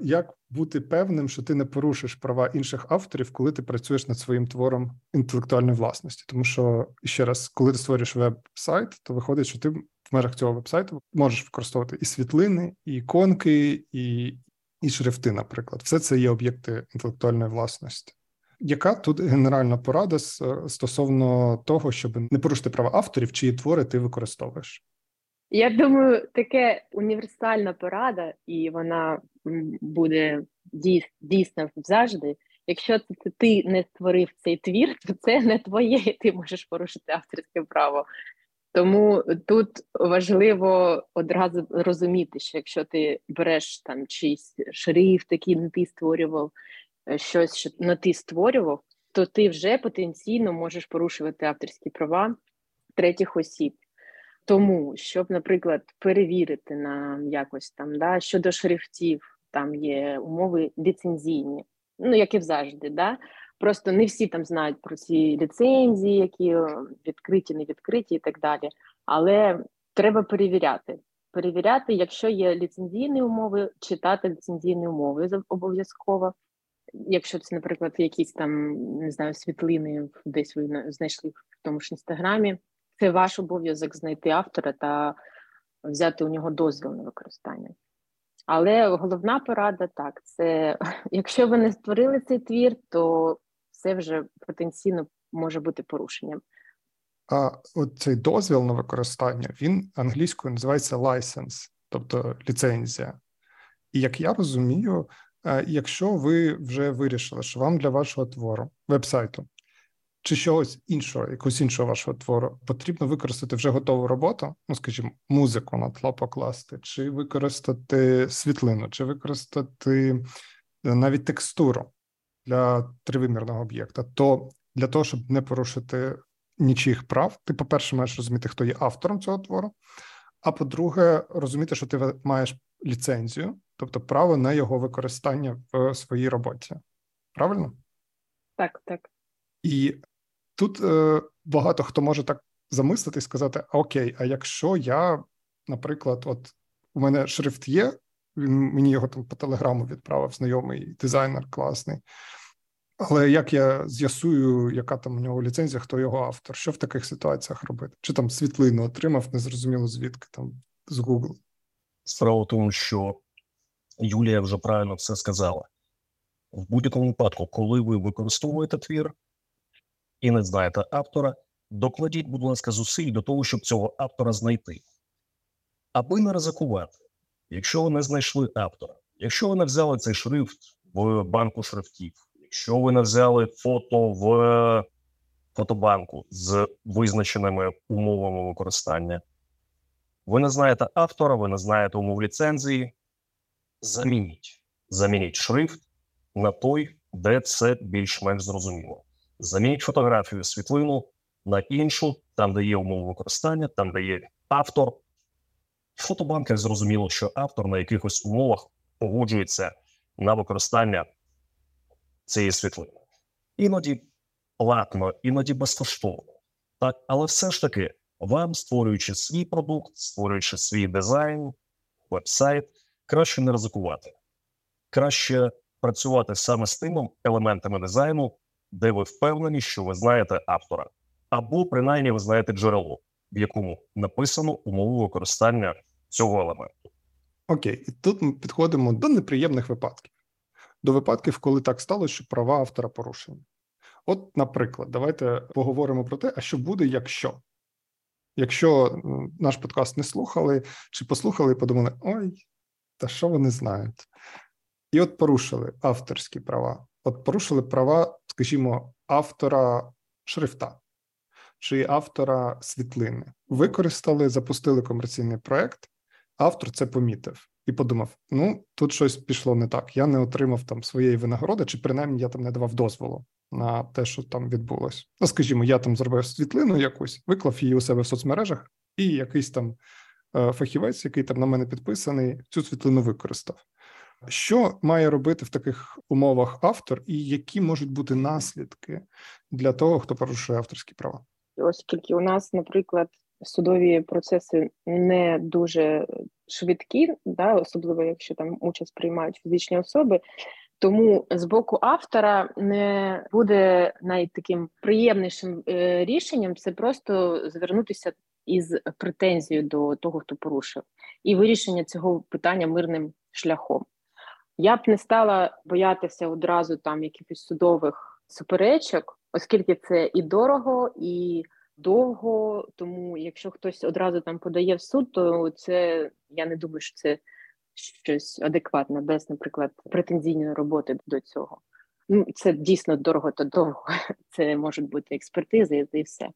Як бути певним, що ти не порушиш права інших авторів, коли ти працюєш над своїм твором інтелектуальної власності? Тому що ще раз, коли ти створюєш веб-сайт, то виходить, що ти в межах цього веб-сайту можеш використовувати і світлини, і іконки, і і шрифти, наприклад, все це є об'єкти інтелектуальної власності. Яка тут генеральна порада стосовно того, щоб не порушити права авторів, чиї твори ти використовуєш? Я думаю, таке універсальна порада, і вона буде дійсна завжди. Якщо це ти не створив цей твір, то це не твоє, і ти можеш порушити авторське право. Тому тут важливо одразу розуміти, що якщо ти береш там чийсь шрифт, який не ти створював, е, щось що не ти створював, то ти вже потенційно можеш порушувати авторські права третіх осіб. Тому, щоб, наприклад, перевірити нам якось там да, щодо шрифтів, там є умови ліцензійні, ну як і завжди, да, Просто не всі там знають про ці ліцензії, які е, відкриті, не відкриті і так далі. Але треба перевіряти. Перевіряти, якщо є ліцензійні умови, читати ліцензійні умови обов'язково. Якщо це, наприклад, якісь там не знаю, світлини десь ви знайшли в тому ж інстаграмі, це ваш обов'язок знайти автора та взяти у нього дозвіл на використання. Але головна порада так: це якщо ви не створили цей твір, то це вже потенційно може бути порушенням. А от цей дозвіл на використання він англійською називається license, тобто ліцензія. І як я розумію, е, якщо ви вже вирішили, що вам для вашого твору, вебсайту чи чогось іншого, якогось іншого вашого твору, потрібно використати вже готову роботу, ну скажімо, музику на тло покласти, чи використати світлину, чи використати е, навіть текстуру для тривимірного об'єкта, то для того, щоб не порушити нічих прав, ти, по-перше, маєш розуміти, хто є автором цього твору. А по-друге, розуміти, що ти маєш ліцензію, тобто право на його використання в своїй роботі. Правильно? Так, так. І тут е, багато хто може так замислити і сказати: Окей, а якщо я, наприклад, от у мене шрифт є, він мені його там по телеграму відправив знайомий дизайнер класний. Але як я з'ясую, яка там у нього ліцензія, хто його автор? Що в таких ситуаціях робити? Чи там світлину отримав, незрозуміло звідки там з Google? Справа в тому, що Юлія вже правильно все сказала. В будь-якому випадку, коли ви використовуєте твір і не знаєте автора, докладіть, будь ласка, зусиль до того, щоб цього автора знайти. Аби не ризикувати, якщо ви не знайшли автора, якщо ви не взяли цей шрифт в банку шрифтів, якщо ви не взяли фото в фотобанку з визначеними умовами використання, ви не знаєте автора, ви не знаєте умов ліцензії. Замініть. Замініть шрифт на той, де це більш-менш зрозуміло. Замініть фотографію, світлину на іншу, там, де є умови використання, там, де є автор. В фотобанках зрозуміло, що автор на якихось умовах погоджується на використання цієї світлини. Іноді платно, іноді безкоштовно. Так, але все ж таки, вам, створюючи свій продукт, створюючи свій дизайн, вебсайт, краще не ризикувати. Краще працювати саме з тими елементами дизайну, де ви впевнені, що ви знаєте автора, або принаймні ви знаєте джерело, в якому написано умови використання цього елементу. Окей, і тут ми підходимо до неприємних випадків до випадків, коли так сталося, що права автора порушені. От, наприклад, давайте поговоримо про те, а що буде, якщо Якщо наш подкаст не слухали чи послухали і подумали, ой, та що вони знають? І от порушили авторські права. От порушили права, скажімо, автора шрифта чи автора світлини. Використали, запустили комерційний проект, автор це помітив і подумав: ну тут щось пішло не так. Я не отримав там своєї винагороди, чи принаймні я там не давав дозволу на те, що там відбулось. Ну, скажімо, я там зробив світлину якусь, виклав її у себе в соцмережах, і якийсь там е, фахівець, який там на мене підписаний, цю світлину використав. Що має робити в таких умовах автор, і які можуть бути наслідки для того, хто порушує авторські права? Оскільки у нас, наприклад, судові процеси не дуже швидкі, да, особливо якщо там участь приймають фізичні особи. Тому з боку автора не буде найтаким приємнішим е, рішенням це просто звернутися із претензією до того, хто порушив, і вирішення цього питання мирним шляхом. Я б не стала боятися одразу там якихось судових суперечок, оскільки це і дорого, і довго. Тому, якщо хтось одразу там подає в суд, то це я не думаю, що це щось адекватне, без, наприклад, претензійної роботи до цього. Ну, це дійсно дорого та довго. Це можуть бути експертизи і все.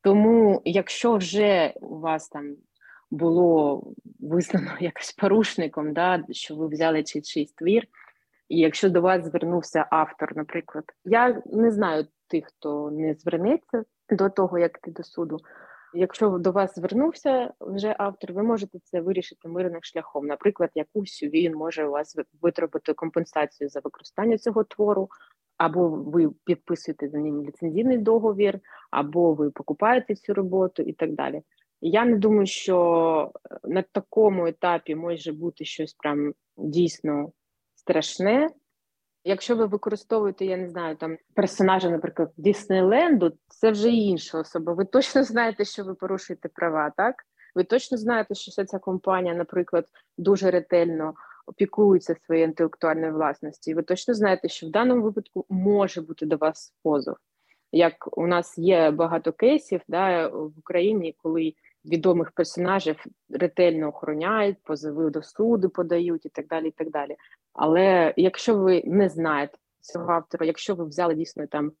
Тому, якщо вже у вас там було визнано якось порушником, да, що ви взяли чи чийсь твір, і якщо до вас звернувся автор, наприклад, я не знаю тих, хто не звернеться до того, як ти до суду. Якщо до вас звернувся вже автор, ви можете це вирішити мирним шляхом. Наприклад, якусь він може у вас витребувати компенсацію за використання цього твору, або ви підписуєте за ним ліцензійний договір, або ви покупаєте цю роботу і так далі. Я не думаю, що на такому етапі може бути щось прям дійсно страшне. Якщо ви використовуєте, я не знаю, там персонажа, наприклад, Діснейленду, це вже інша особа. Ви точно знаєте, що ви порушуєте права, так? Ви точно знаєте, що вся ця компанія, наприклад, дуже ретельно опікується своєю інтелектуальною власністю. І ви точно знаєте, що в даному випадку може бути до вас позов. Як у нас є багато кейсів да, в Україні, коли відомих персонажів ретельно охороняють, позови до суду подають і так далі. і так далі. Але якщо ви не знаєте цього автора, якщо ви взяли дійсно там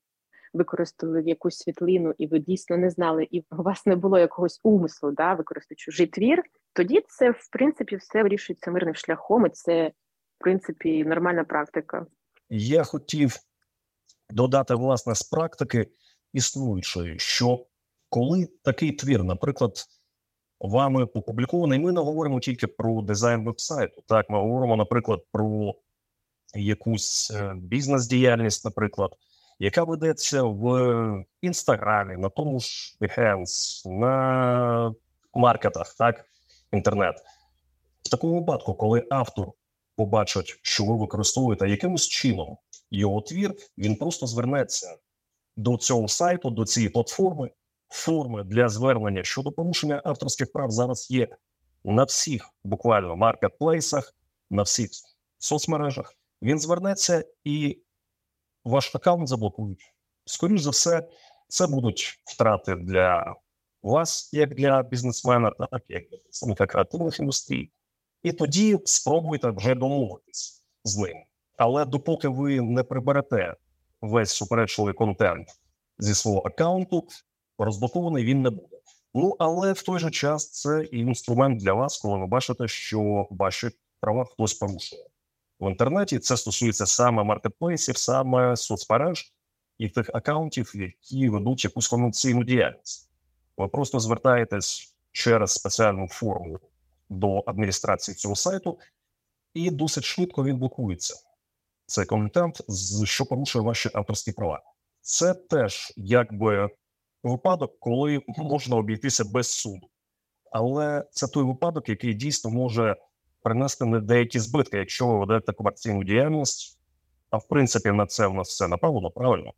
використали якусь світлину, і ви дійсно не знали, і у вас не було якогось умислу, да, використати чужий твір, тоді це в принципі все вирішується мирним шляхом, і це в принципі нормальна практика. Я хотів додати власне з практики існуючої, що коли такий твір, наприклад, вами опублікований, ми не говоримо тільки про дизайн вебсайту. Так, ми говоримо, наприклад, про якусь е, бізнес-діяльність, наприклад яка ведеться в інстаграмі, на тому ж Behance, на маркетах, так, інтернет. В такому випадку, коли автор побачить, що ви використовуєте якимось чином його твір, він просто звернеться до цього сайту, до цієї платформи. Форми для звернення щодо порушення авторських прав зараз є на всіх буквально маркетплейсах, на всіх соцмережах. Він звернеться і ваш аккаунт заблокують. Скоріше за все, це будуть втрати для вас, як для бізнесмена, так як для представника креативних індустрій. І тоді спробуйте вже домовитись з ним. Але допоки ви не приберете весь суперечливий контент зі свого аккаунту, розблокований він не буде. Ну але в той же час це і інструмент для вас, коли ви бачите, що ваші права хтось порушує в інтернеті. Це стосується саме маркетплейсів, саме соцмереж і тих акаунтів, які ведуть якусь комерційну діяльність. Ви просто звертаєтесь через спеціальну форму до адміністрації цього сайту, і досить швидко він блокується. Цей контент, що порушує ваші авторські права. Це теж якби випадок, коли можна обійтися без суду. Але це той випадок, який дійсно може принести не деякі збитки, якщо ви ведете комерційну діяльність. А в принципі, на це в нас все направлено правильно.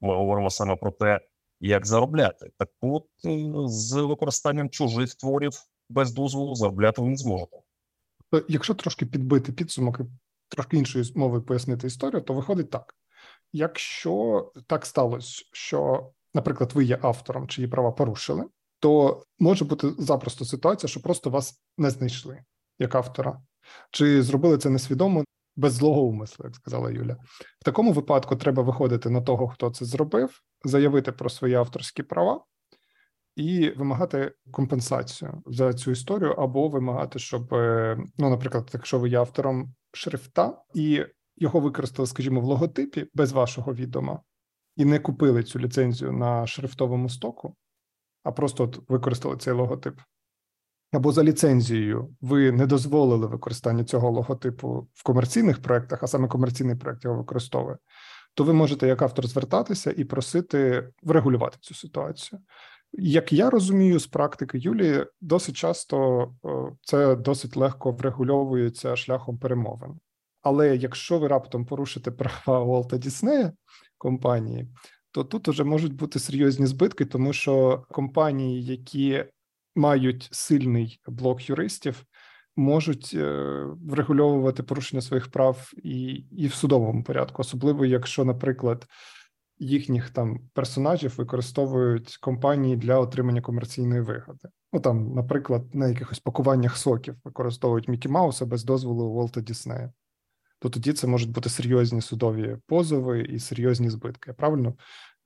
Ми говоримо саме про те, як заробляти. Так от е, з використанням чужих творів без дозволу заробляти ви не зможете. Якщо трошки підбити підсумок і трошки іншою мовою пояснити історію, то виходить так: якщо так сталося, що, наприклад, ви є автором, чиї права порушили, то може бути запросто ситуація, що просто вас не знайшли як автора, чи зробили це несвідомо без злого умислу, як сказала Юля. В такому випадку треба виходити на того, хто це зробив, заявити про свої авторські права і вимагати компенсацію за цю історію, або вимагати, щоб, е, ну, наприклад, якщо ви є автором шрифта і його використали, скажімо, в логотипі без вашого відома, і не купили цю ліцензію на шрифтовому стоку, а просто от використали цей логотип або за ліцензією ви не дозволили використання цього логотипу в комерційних проектах, а саме комерційний проект його використовує, то ви можете як автор звертатися і просити врегулювати цю ситуацію. Як я розумію, з практики Юлії досить часто це досить легко врегульовується шляхом перемовин. Але якщо ви раптом порушите права Уолта Діснея компанії, то тут вже можуть бути серйозні збитки, тому що компанії, які мають сильний блок юристів, можуть е, врегульовувати порушення своїх прав і, і в судовому порядку, особливо якщо, наприклад, їхніх там персонажів використовують компанії для отримання комерційної вигоди. Ну там, наприклад, на якихось пакуваннях соків використовують Мікі Мауса без дозволу Волта Діснея. То тоді це можуть бути серйозні судові позови і серйозні збитки. Я правильно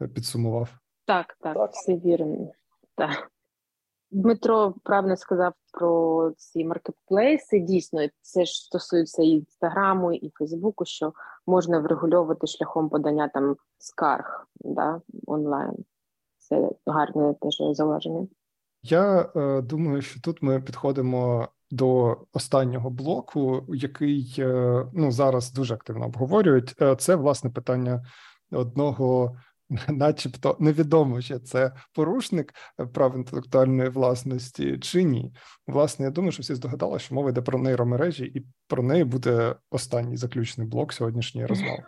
е, підсумував? Так, так, все вірно. Так. Дмитро правильно сказав про ці маркетплейси. Дійсно, це ж стосується і інстаграму, і Фейсбуку, що можна врегульовувати шляхом подання там скарг да, онлайн. Це гарне теж зауваження. Я е, думаю, що тут ми підходимо до останнього блоку, який е, ну зараз дуже активно обговорюють. Е, це власне питання одного начебто невідомо, чи це порушник е, прав інтелектуальної власності чи ні. Власне, я думаю, що всі здогадалися, що мова йде про нейромережі, і про неї буде останній заключний блок сьогоднішньої розмови.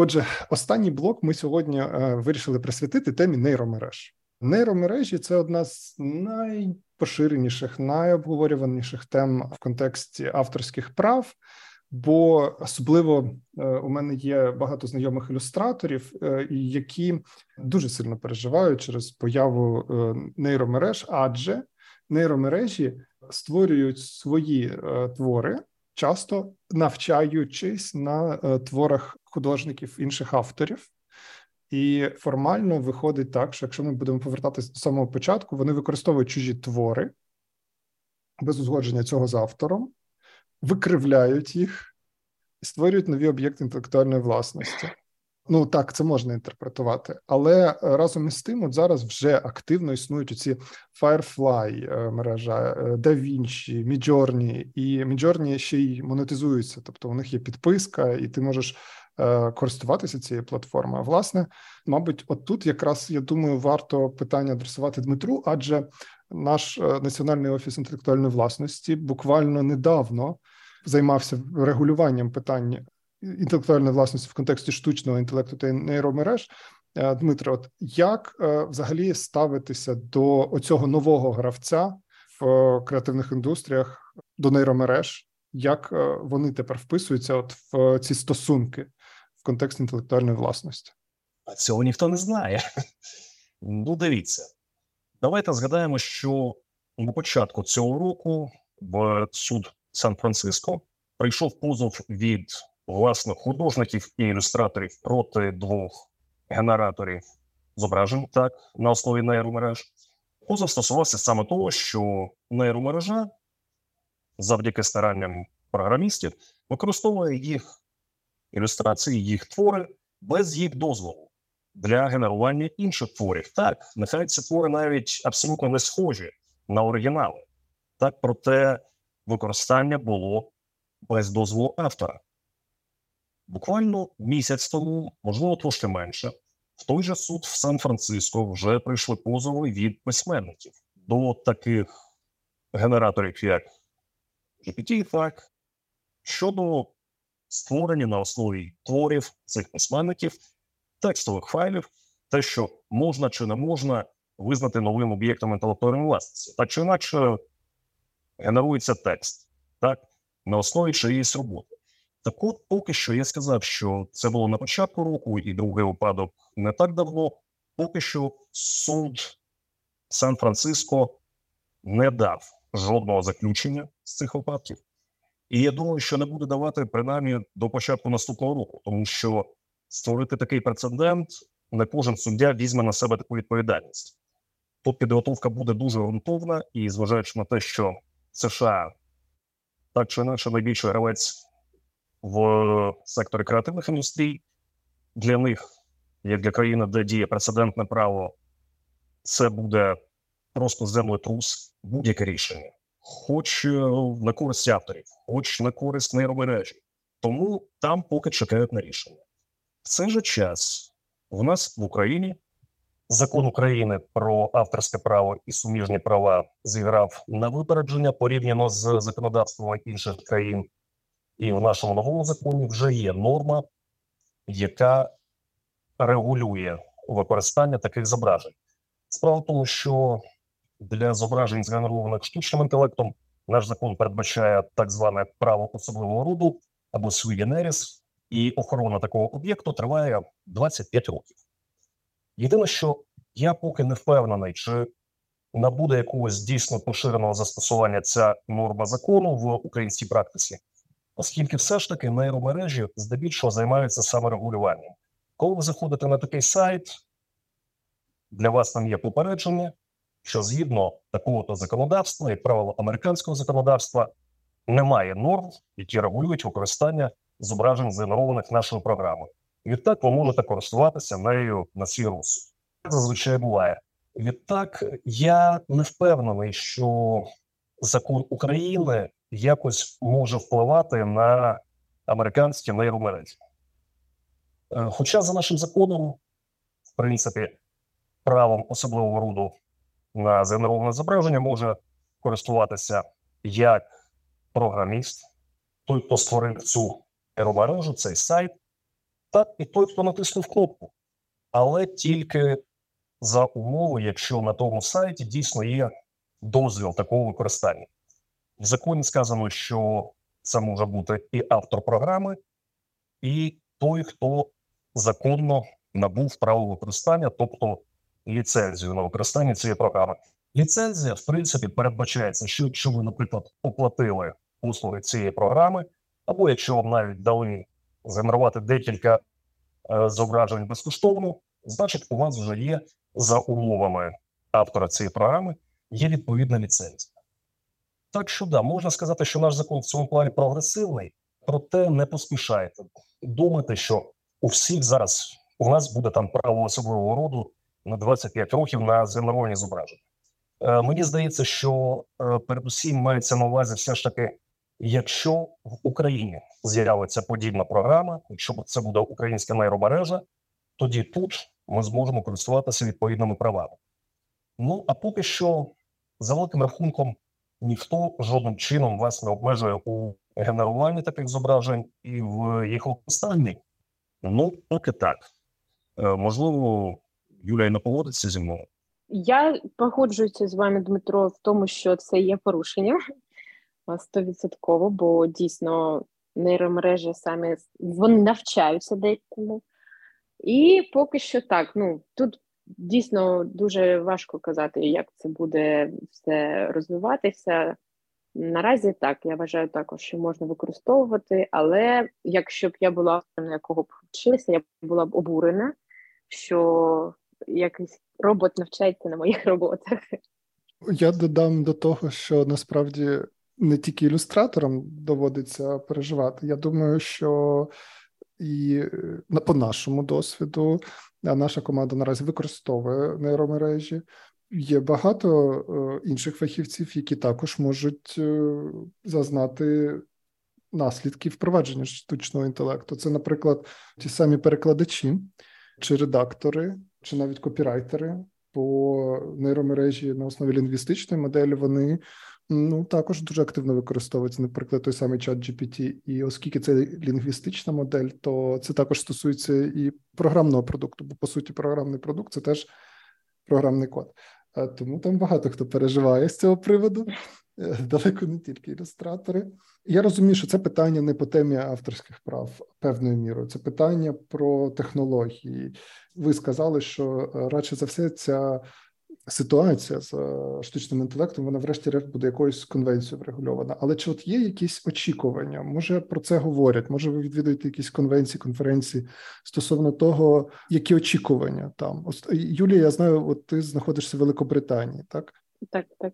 Отже, останній блок ми сьогодні е, вирішили присвятити темі нейромереж. Нейромережі це одна з найпоширеніших, найобговорюваніших тем в контексті авторських прав. Бо особливо е, у мене є багато знайомих ілюстраторів, е, які дуже сильно переживають через появу нейромереж, адже нейромережі створюють свої твори, часто навчаючись на творах художників інших авторів. І формально виходить так, що якщо ми будемо повертатися до самого початку, вони використовують чужі твори без узгодження цього з автором, викривляють їх і створюють нові об'єкти інтелектуальної власності. Ну так, це можна інтерпретувати, але е, разом із тим, от зараз вже активно існують ці Firefly е, мережа, е, DaVinci, Midjourney, і Midjourney ще й монетизуються, тобто у них є підписка, і ти можеш користуватися цією платформою. Власне, мабуть, от тут якраз я думаю, варто питання адресувати Дмитру, адже наш національний офіс інтелектуальної власності буквально недавно займався регулюванням питань інтелектуальної власності в контексті штучного інтелекту та нейромереж. Е, Дмитро, от як е, взагалі ставитися до оцього нового гравця в креативних індустріях до нейромереж? Як е, вони тепер вписуються от в ці стосунки в контексті інтелектуальної власності? А цього ніхто не знає. Ну, дивіться, давайте згадаємо, що на початку цього року в суд Сан-Франциско прийшов позов від власне художників і ілюстраторів проти двох генераторів зображень так на основі нейромереж. Позов стосувався саме того, що нейромережа завдяки старанням програмістів використовує їх ілюстрації, їх твори без їх дозволу для генерування інших творів. Так, нехай ці твори навіть абсолютно не схожі на оригінали. Так, проте використання було без дозволу автора. Буквально місяць тому, можливо, трошки менше, в той же суд в Сан-Франциско вже прийшли позови від письменників до таких генераторів, як GPT, так, щодо створення на основі творів цих письменників, текстових файлів, те, що можна чи не можна визнати новим об'єктом інтелектуальної власності. Так чи інакше генерується текст так, на основі чиїсь роботи. Так от поки що я сказав, що це було на початку року, і другий випадок не так давно. Поки що суд Сан-Франциско не дав жодного заключення з цих випадків. І я думаю, що не буде давати принаймні до початку наступного року, тому що створити такий прецедент не кожен суддя візьме на себе таку відповідальність. Тут підготовка буде дуже ґрунтовна, і зважаючи на те, що США так чи інакше найбільший гравець в секторі креативних індустрій. Для них, як для країни, де діє прецедентне право, це буде просто землетрус, будь-яке рішення, хоч е, на користь авторів, хоч на користь нейромережі. Тому там поки чекають на рішення. В цей же час в нас в Україні закон України про авторське право і суміжні права зіграв на випередження порівняно з законодавством інших країн. І в нашому новому законі вже є норма, яка регулює використання таких зображень. Справа в тому, що для зображень, згенерованих штучним інтелектом, наш закон передбачає так зване право особливого роду або sui generis, і охорона такого об'єкту триває 25 років. Єдине, що я поки не впевнений, чи набуде якогось дійсно поширеного застосування ця норма закону в українській практиці оскільки все ж таки нейромережі здебільшого займаються саморегулюванням. Коли ви заходите на такий сайт, для вас там є попередження, що згідно такого-то законодавства, як правило, американського законодавства, немає норм, які регулюють використання зображень, згенерованих нашою програмою. Відтак ви можете користуватися нею на свій розсуд. Зазвичай буває. Відтак я не впевнений, що закон України якось може впливати на американські нейромережі. Хоча за нашим законом, в принципі, правом особливого роду на згенероване зображення може користуватися як програміст, той, хто створив цю нейромережу, цей сайт, Так, і той, хто натиснув кнопку, але тільки за умови, якщо на тому сайті дійсно є дозвіл такого використання. В законі сказано, що це може бути і автор програми, і той, хто законно набув право використання, тобто ліцензію на використання цієї програми. Ліцензія, в принципі, передбачається, що якщо ви, наприклад, оплатили послуги цієї програми, або якщо вам навіть дали згенерувати декілька е, зображень безкоштовно, значить, у вас вже є за умовами автора цієї програми є відповідна ліцензія. Так що да, можна сказати, що наш закон в цьому плані прогресивний, проте не поспішайте думати, що у всіх зараз у нас буде там право особливого роду на 25 років на згенеровані зображення. Е, мені здається, що е, передусім мається на увазі все ж таки, якщо в Україні з'явиться подібна програма, якщо це буде українська нейромережа, тоді тут ми зможемо користуватися відповідними правами. Ну а поки що, за великим рахунком, ніхто жодним чином вас не обмежує у генеруванні таких зображень і в їх використанні. Ну, поки так. Е, можливо, Юлія не погодиться зі мною. Я погоджуюся з вами, Дмитро, в тому, що це є порушення стовідсотково, бо дійсно нейромережі самі вони навчаються декому. І поки що так. Ну тут дійсно дуже важко казати, як це буде все розвиватися. Наразі так, я вважаю також, що можна використовувати, але якщо б я була на якого б вчилася, я була б обурена, що якийсь робот навчається на моїх роботах. Я додам до того, що насправді не тільки ілюстраторам доводиться переживати. Я думаю, що і по нашому досвіду наша команда наразі використовує нейромережі. Є багато е, інших фахівців, які також можуть е, зазнати наслідки впровадження штучного інтелекту. Це, наприклад, ті самі перекладачі чи редактори, чи навіть копірайтери по нейромережі на основі лінгвістичної моделі. Вони ну також дуже активно використовується, наприклад, той самий чат GPT. І оскільки це лінгвістична модель, то це також стосується і програмного продукту, бо по суті, програмний продукт це теж програмний код. Тому там багато хто переживає з цього приводу. Е, далеко не тільки ілюстратори. Я розумію, що це питання не по темі авторських прав певною мірою. Це питання про технології. Ви сказали, що е, радше за все ця ситуація з е, штучним інтелектом, вона, врешті-решт, буде якоюсь конвенцією врегульована. Але чи от є якісь очікування? Може про це говорять? Може, ви відвідуєте якісь конвенції, конференції стосовно того, які очікування там? Юлія, я знаю, от ти знаходишся в Великобританії, так? Так, так.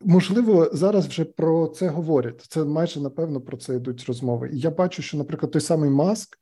Можливо, зараз вже про це говорять. Це майже напевно про це йдуть розмови. І я бачу, що, наприклад, той самий Маск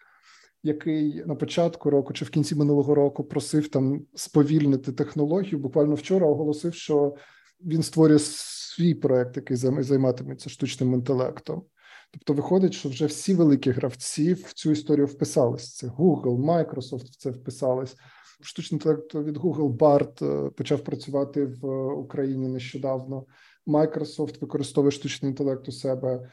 який на початку року чи в кінці минулого року просив там сповільнити технологію. Буквально вчора оголосив, що він створює свій проект, який займатиметься штучним інтелектом. Тобто, виходить, що вже всі великі гравці в цю історію вписались. Це Google, Microsoft в це вписались. Штучний інтелект від Google BART е, почав працювати в Україні нещодавно. Microsoft використовує штучний інтелект у себе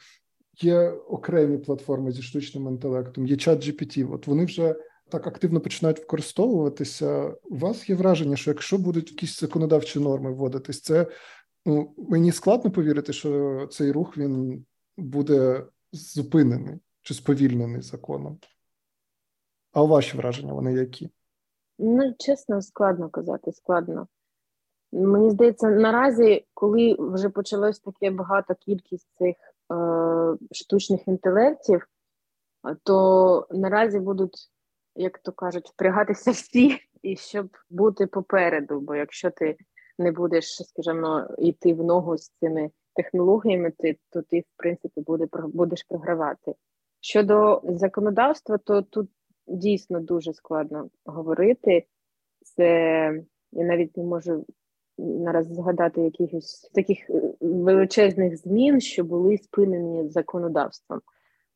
є окремі платформи зі штучним інтелектом, є чат GPT, От вони вже так активно починають використовуватися. У вас є враження, що якщо будуть якісь законодавчі норми вводитись, це ну мені складно повірити, що цей рух він буде зупинений чи сповільнений законом. А ваші враження вони які? Ну, чесно, складно казати, складно. Мені здається, наразі, коли вже почалось таке багато кількість цих штучних інтелектів, то наразі будуть, як то кажуть, впрягатися всі, і щоб бути попереду. Бо якщо ти не будеш, скажімо, йти в ногу з цими технологіями, ти, то ти, в принципі, буде, будеш програвати. Щодо законодавства, то тут дійсно дуже складно говорити. Це я навіть не можу нараз згадати якихось таких е, величезних змін, що були спинені законодавством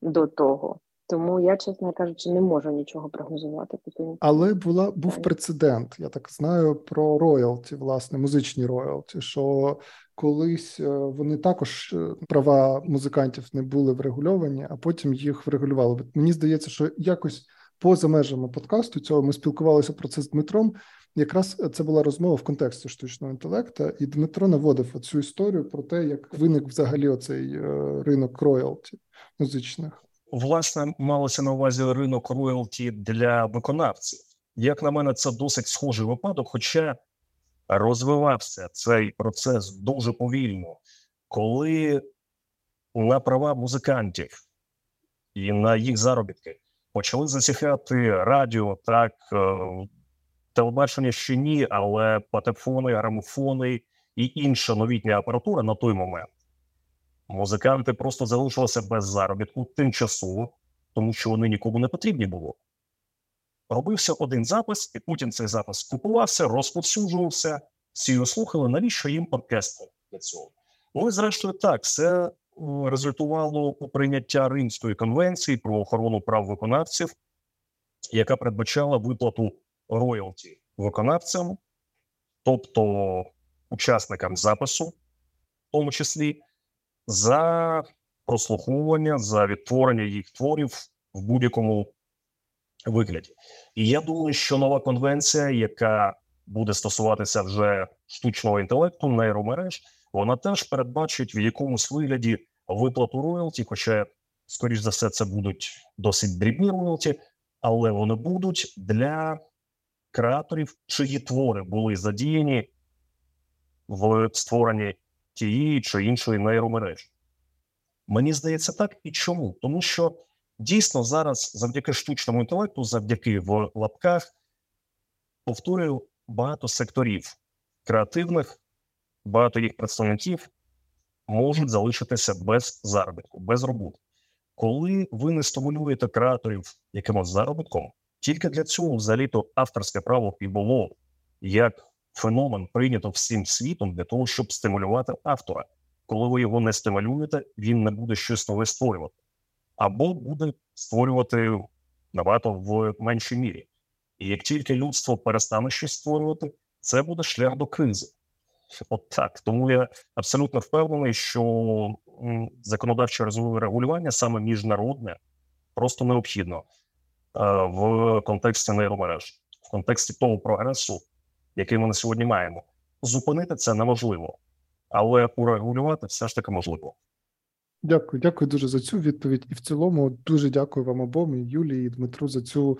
до того. Тому я, чесно кажучи, не можу нічого прогнозувати. Але була був прецедент. Я так знаю про роялті, власне, музичні роялті. Що колись е, вони також е, права музикантів не були врегульовані, а потім їх врегулювали. Мені здається, що якось поза межами подкасту. Цього ми спілкувалися про це з Дмитром. Якраз це була розмова в контексті штучного інтелекту, і Дмитро наводив цю історію про те, як виник взагалі оцей е, ринок роялті музичних. Власне, малося на увазі ринок роялті для виконавців. Як на мене, це досить схожий випадок, хоча розвивався цей процес дуже повільно, коли на права музикантів і на їх заробітки почали засіхати радіо, так е, телебачення ще ні, але патефони, грамофони і інша новітня апаратура на той момент. Музиканти просто залишилися без заробітку тимчасово, тому що вони нікому не потрібні було. Робився один запис, і потім цей запис купувався, розповсюджувався, всі його слухали, навіщо їм оркестр для цього. Ну і зрештою, так, це результувало у прийняття Римської конвенції про охорону прав виконавців, яка передбачала виплату роялті виконавцям, тобто учасникам запису, в тому числі, за прослуховування, за відтворення їх творів в будь-якому вигляді. І я думаю, що нова конвенція, яка буде стосуватися вже штучного інтелекту, нейромереж, вона теж передбачить в якомусь вигляді виплату роялті, хоча, скоріш за все, це будуть досить дрібні роялті, але вони будуть для креаторів, чиї твори були задіяні в створенні тієї чи іншої нейромережі. Мені здається, так і чому? Тому що дійсно зараз, завдяки штучному інтелекту, завдяки в лапках, повторюю багато секторів креативних, багато їх представників можуть залишитися без заробітку, без роботи. Коли ви не стимулюєте креаторів якимось заробітком, тільки для цього взагалі то авторське право і було як феномен прийнято всім світом для того, щоб стимулювати автора. Коли ви його не стимулюєте, він не буде щось нове створювати, або буде створювати набагато в меншій мірі. І як тільки людство перестане щось створювати, це буде шлях до кризи. От так. Тому я абсолютно впевнений, що законодавче регулювання саме міжнародне просто необхідно в контексті нейромереж, в контексті того прогресу, який ми на сьогодні маємо. Зупинити це неможливо, але урегулювати все ж таки можливо. Дякую, дякую дуже за цю відповідь. І в цілому дуже дякую вам обом, і Юлії і Дмитру, за цю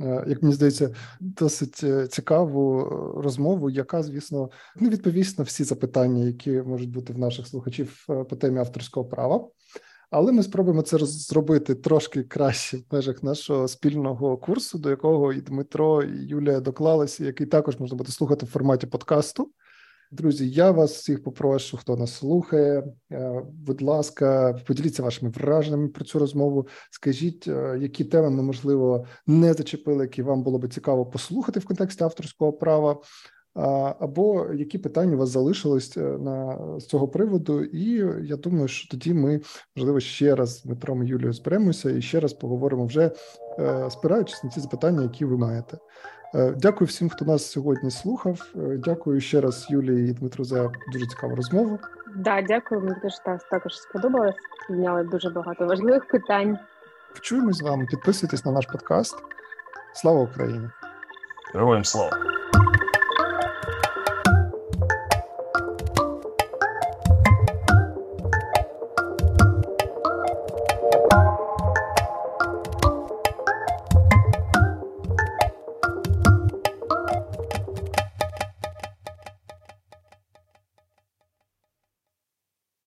Е, як мені здається, досить е, цікаву е, розмову, яка, звісно, не відповість на всі запитання, які можуть бути в наших слухачів по темі авторського права. Але ми спробуємо це зробити трошки краще в межах нашого спільного курсу, до якого і Дмитро, і Юлія доклалися, який також можна буде слухати в форматі подкасту. Друзі, я вас всіх попрошу, хто нас слухає. Е, будь ласка, поділіться вашими враженнями про цю розмову. Скажіть, е, які теми ми можливо не зачепили, які вам було би цікаво послухати в контексті авторського права, або які питання у вас залишились е, на з цього приводу. І я думаю, що тоді ми можливо ще раз з Дмитром і Юлією зберемося і ще раз поговоримо вже спираючись на ті запитання, які ви маєте. Е, дякую всім, хто нас сьогодні слухав. Е, дякую ще раз Юлії і Дмитру за дуже цікаву розмову. Да, дякую. Мені теж також сподобалось. Підняли дуже багато важливих питань. Почуємось з вами. Підписуйтесь на наш подкаст. Слава Україні! Героям слава!